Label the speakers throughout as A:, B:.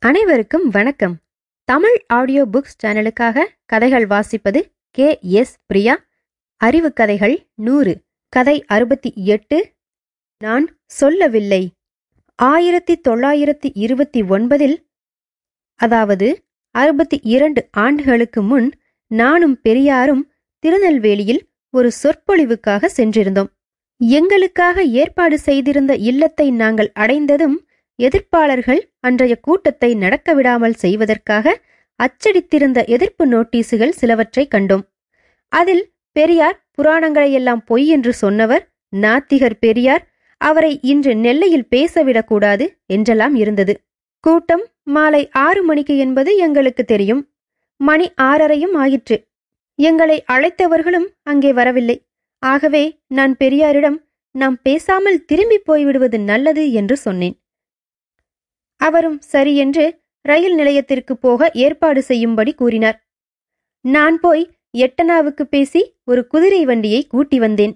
A: அனைவருக்கும் வணக்கம். Tamil audio books சேனலுக்காக கதைகள் வாசிப்பது கே. எஸ். பிரியா. அறிவு கதைகள் நூறு. கதை அறுபத்தி எட்டு. நான் சொல்லவில்லை. ஆயிரத்தி தொள்ளாயிரத்தி இருபத்தி ஒன்பதில் அதாவது அறுபத்தி இரண்டு ஆண்டுகளுக்கு முன் நானும் பெரியாரும் திருநெல்வேலியில் ஒரு சொற்பொழிவுக்காக சென்றிருந்தோம். எங்களுக்காக ஏற்பாடு செய்திருந்த இல்லத்தை நாங்கள் அடைந்ததும் எதிர்ப்பாளர்கள் அன்றைய கூட்டத்தை நடக்க விடாமல் செய்வதற்காக அச்சடித்திருந்த எதிர்ப்பு நோட்டீசுகள் சிலவற்றை கண்டோம். அதில் பெரியார் புராணங்களையெல்லாம் பொய் என்று சொன்னவர் நாத்திகர் பெரியார் அவரை இன்று நெல்லையில் பேசவிடக்கூடாது என்றெல்லாம் இருந்தது. கூட்டம் மாலை ஆறு மணிக்கு என்பது எங்களுக்கு தெரியும். மணி ஆறரையும் ஆயிற்று. எங்களை அழைத்தவர்களும் அங்கே வரவில்லை. ஆகவே நான் பெரியாரிடம் நாம் பேசாமல் திரும்பி போய்விடுவது நல்லது என்று சொன்னேன். அவரும் சரி என்று ரயில் நிலையத்திற்கு போக ஏற்பாடு செய்யும்படி கூறினார். நான் போய் எட்டனாவுக்கு பேசி ஒரு குதிரை வண்டியை கூட்டி வந்தேன்.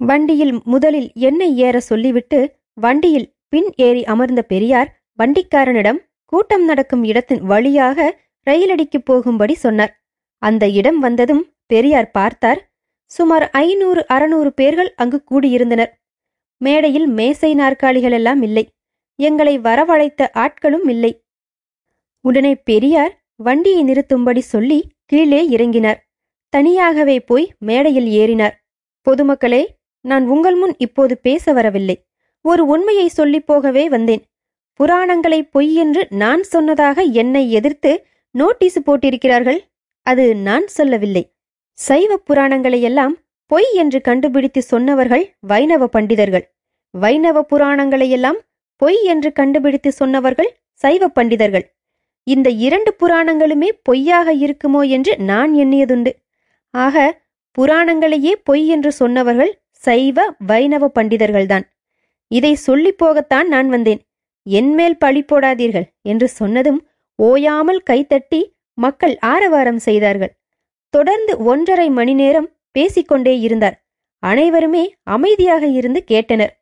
A: வண்டியில் முதலில் என்னை ஏற சொல்லிவிட்டு வண்டியில் பின் ஏறி அமர்ந்த பெரியார் வண்டிக்காரனிடம் கூட்டம் நடக்கும் இடத்தின் வழியாக ரயிலடிக்கு போகும்படி சொன்னார். அந்த இடம் வந்ததும் பெரியார் பார்த்தார். சுமார் ஐநூறு அறுநூறு பேர்கள் அங்கு கூடியிருந்தனர். மேடையில் மேசை நாற்காலிகளெல்லாம் இல்லை. எங்களை வரவழைத்த ஆட்களும் இல்லை. உடனே பெரியார் வண்டியை நிறுத்தும்படி சொல்லி கீழே இறங்கினார். தனியாகவே போய் மேடையில் ஏறினார். பொதுமக்களே நான் உங்கள் முன் இப்போது பேச வரவில்லை. ஒரு உண்மையை சொல்லிப் போகவே வந்தேன். புராணங்களை பொய் என்று நான் சொன்னதாக என்னை எதிர்த்து நோட்டீஸ் போட்டிருக்கிறார்கள். அது நான் சொல்லவில்லை. சைவ புராணங்களையெல்லாம் பொய் என்று கண்டுபிடித்து சொன்னவர்கள் வைணவ பண்டிதர்கள். வைணவ புராணங்களையெல்லாம் பொய் என்று கண்டுபிடித்து சொன்னவர்கள் சைவ பண்டிதர்கள். இந்த இரண்டு புராணங்களுமே பொய்யாக இருக்குமோ என்று நான் எண்ணியதுண்டு. ஆக புராணங்களையே பொய் என்று சொன்னவர்கள் சைவ வைணவ பண்டிதர்கள்தான். இதை சொல்லிப் போகத்தான் நான் வந்தேன். என்மேல் பழி போடாதீர்கள் என்று சொன்னதும் ஓயாமல் கைத்தட்டி மக்கள் ஆரவாரம் செய்தார்கள். தொடர்ந்து ஒன்றரை மணி நேரம் பேசிக்கொண்டே இருந்தார். அனைவருமே அமைதியாக இருந்து கேட்டனர்.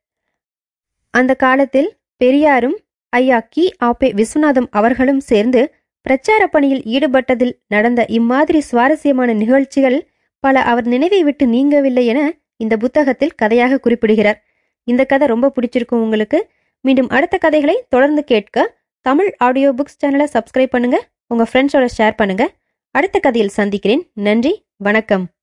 A: அந்த காலத்தில் பெரியாரும் ஐயா கி. ஆபே விஸ்வநாதம் அவர்களும் சேர்ந்து பிரச்சார பணியில் ஈடுபட்டதில் நடந்த இம்மாதிரி சுவாரஸ்யமான நிகழ்ச்சிகள் பல அவர் நினைவை விட்டு நீங்கவில்லை என இந்த புத்தகத்தில் கதையாக குறிப்பிடுகிறார். இந்த கதை ரொம்ப பிடிச்சிருக்கும் உங்களுக்கு. மீண்டும் அடுத்த கதைகளை தொடர்ந்து கேட்க தமிழ் ஆடியோ புக்ஸ் சேனலை சப்ஸ்கிரைப் பண்ணுங்க. உங்க ஃப்ரெண்ட்ஸோட ஷேர் பண்ணுங்க. அடுத்த கதையில் சந்திக்கிறேன். நன்றி. வணக்கம்.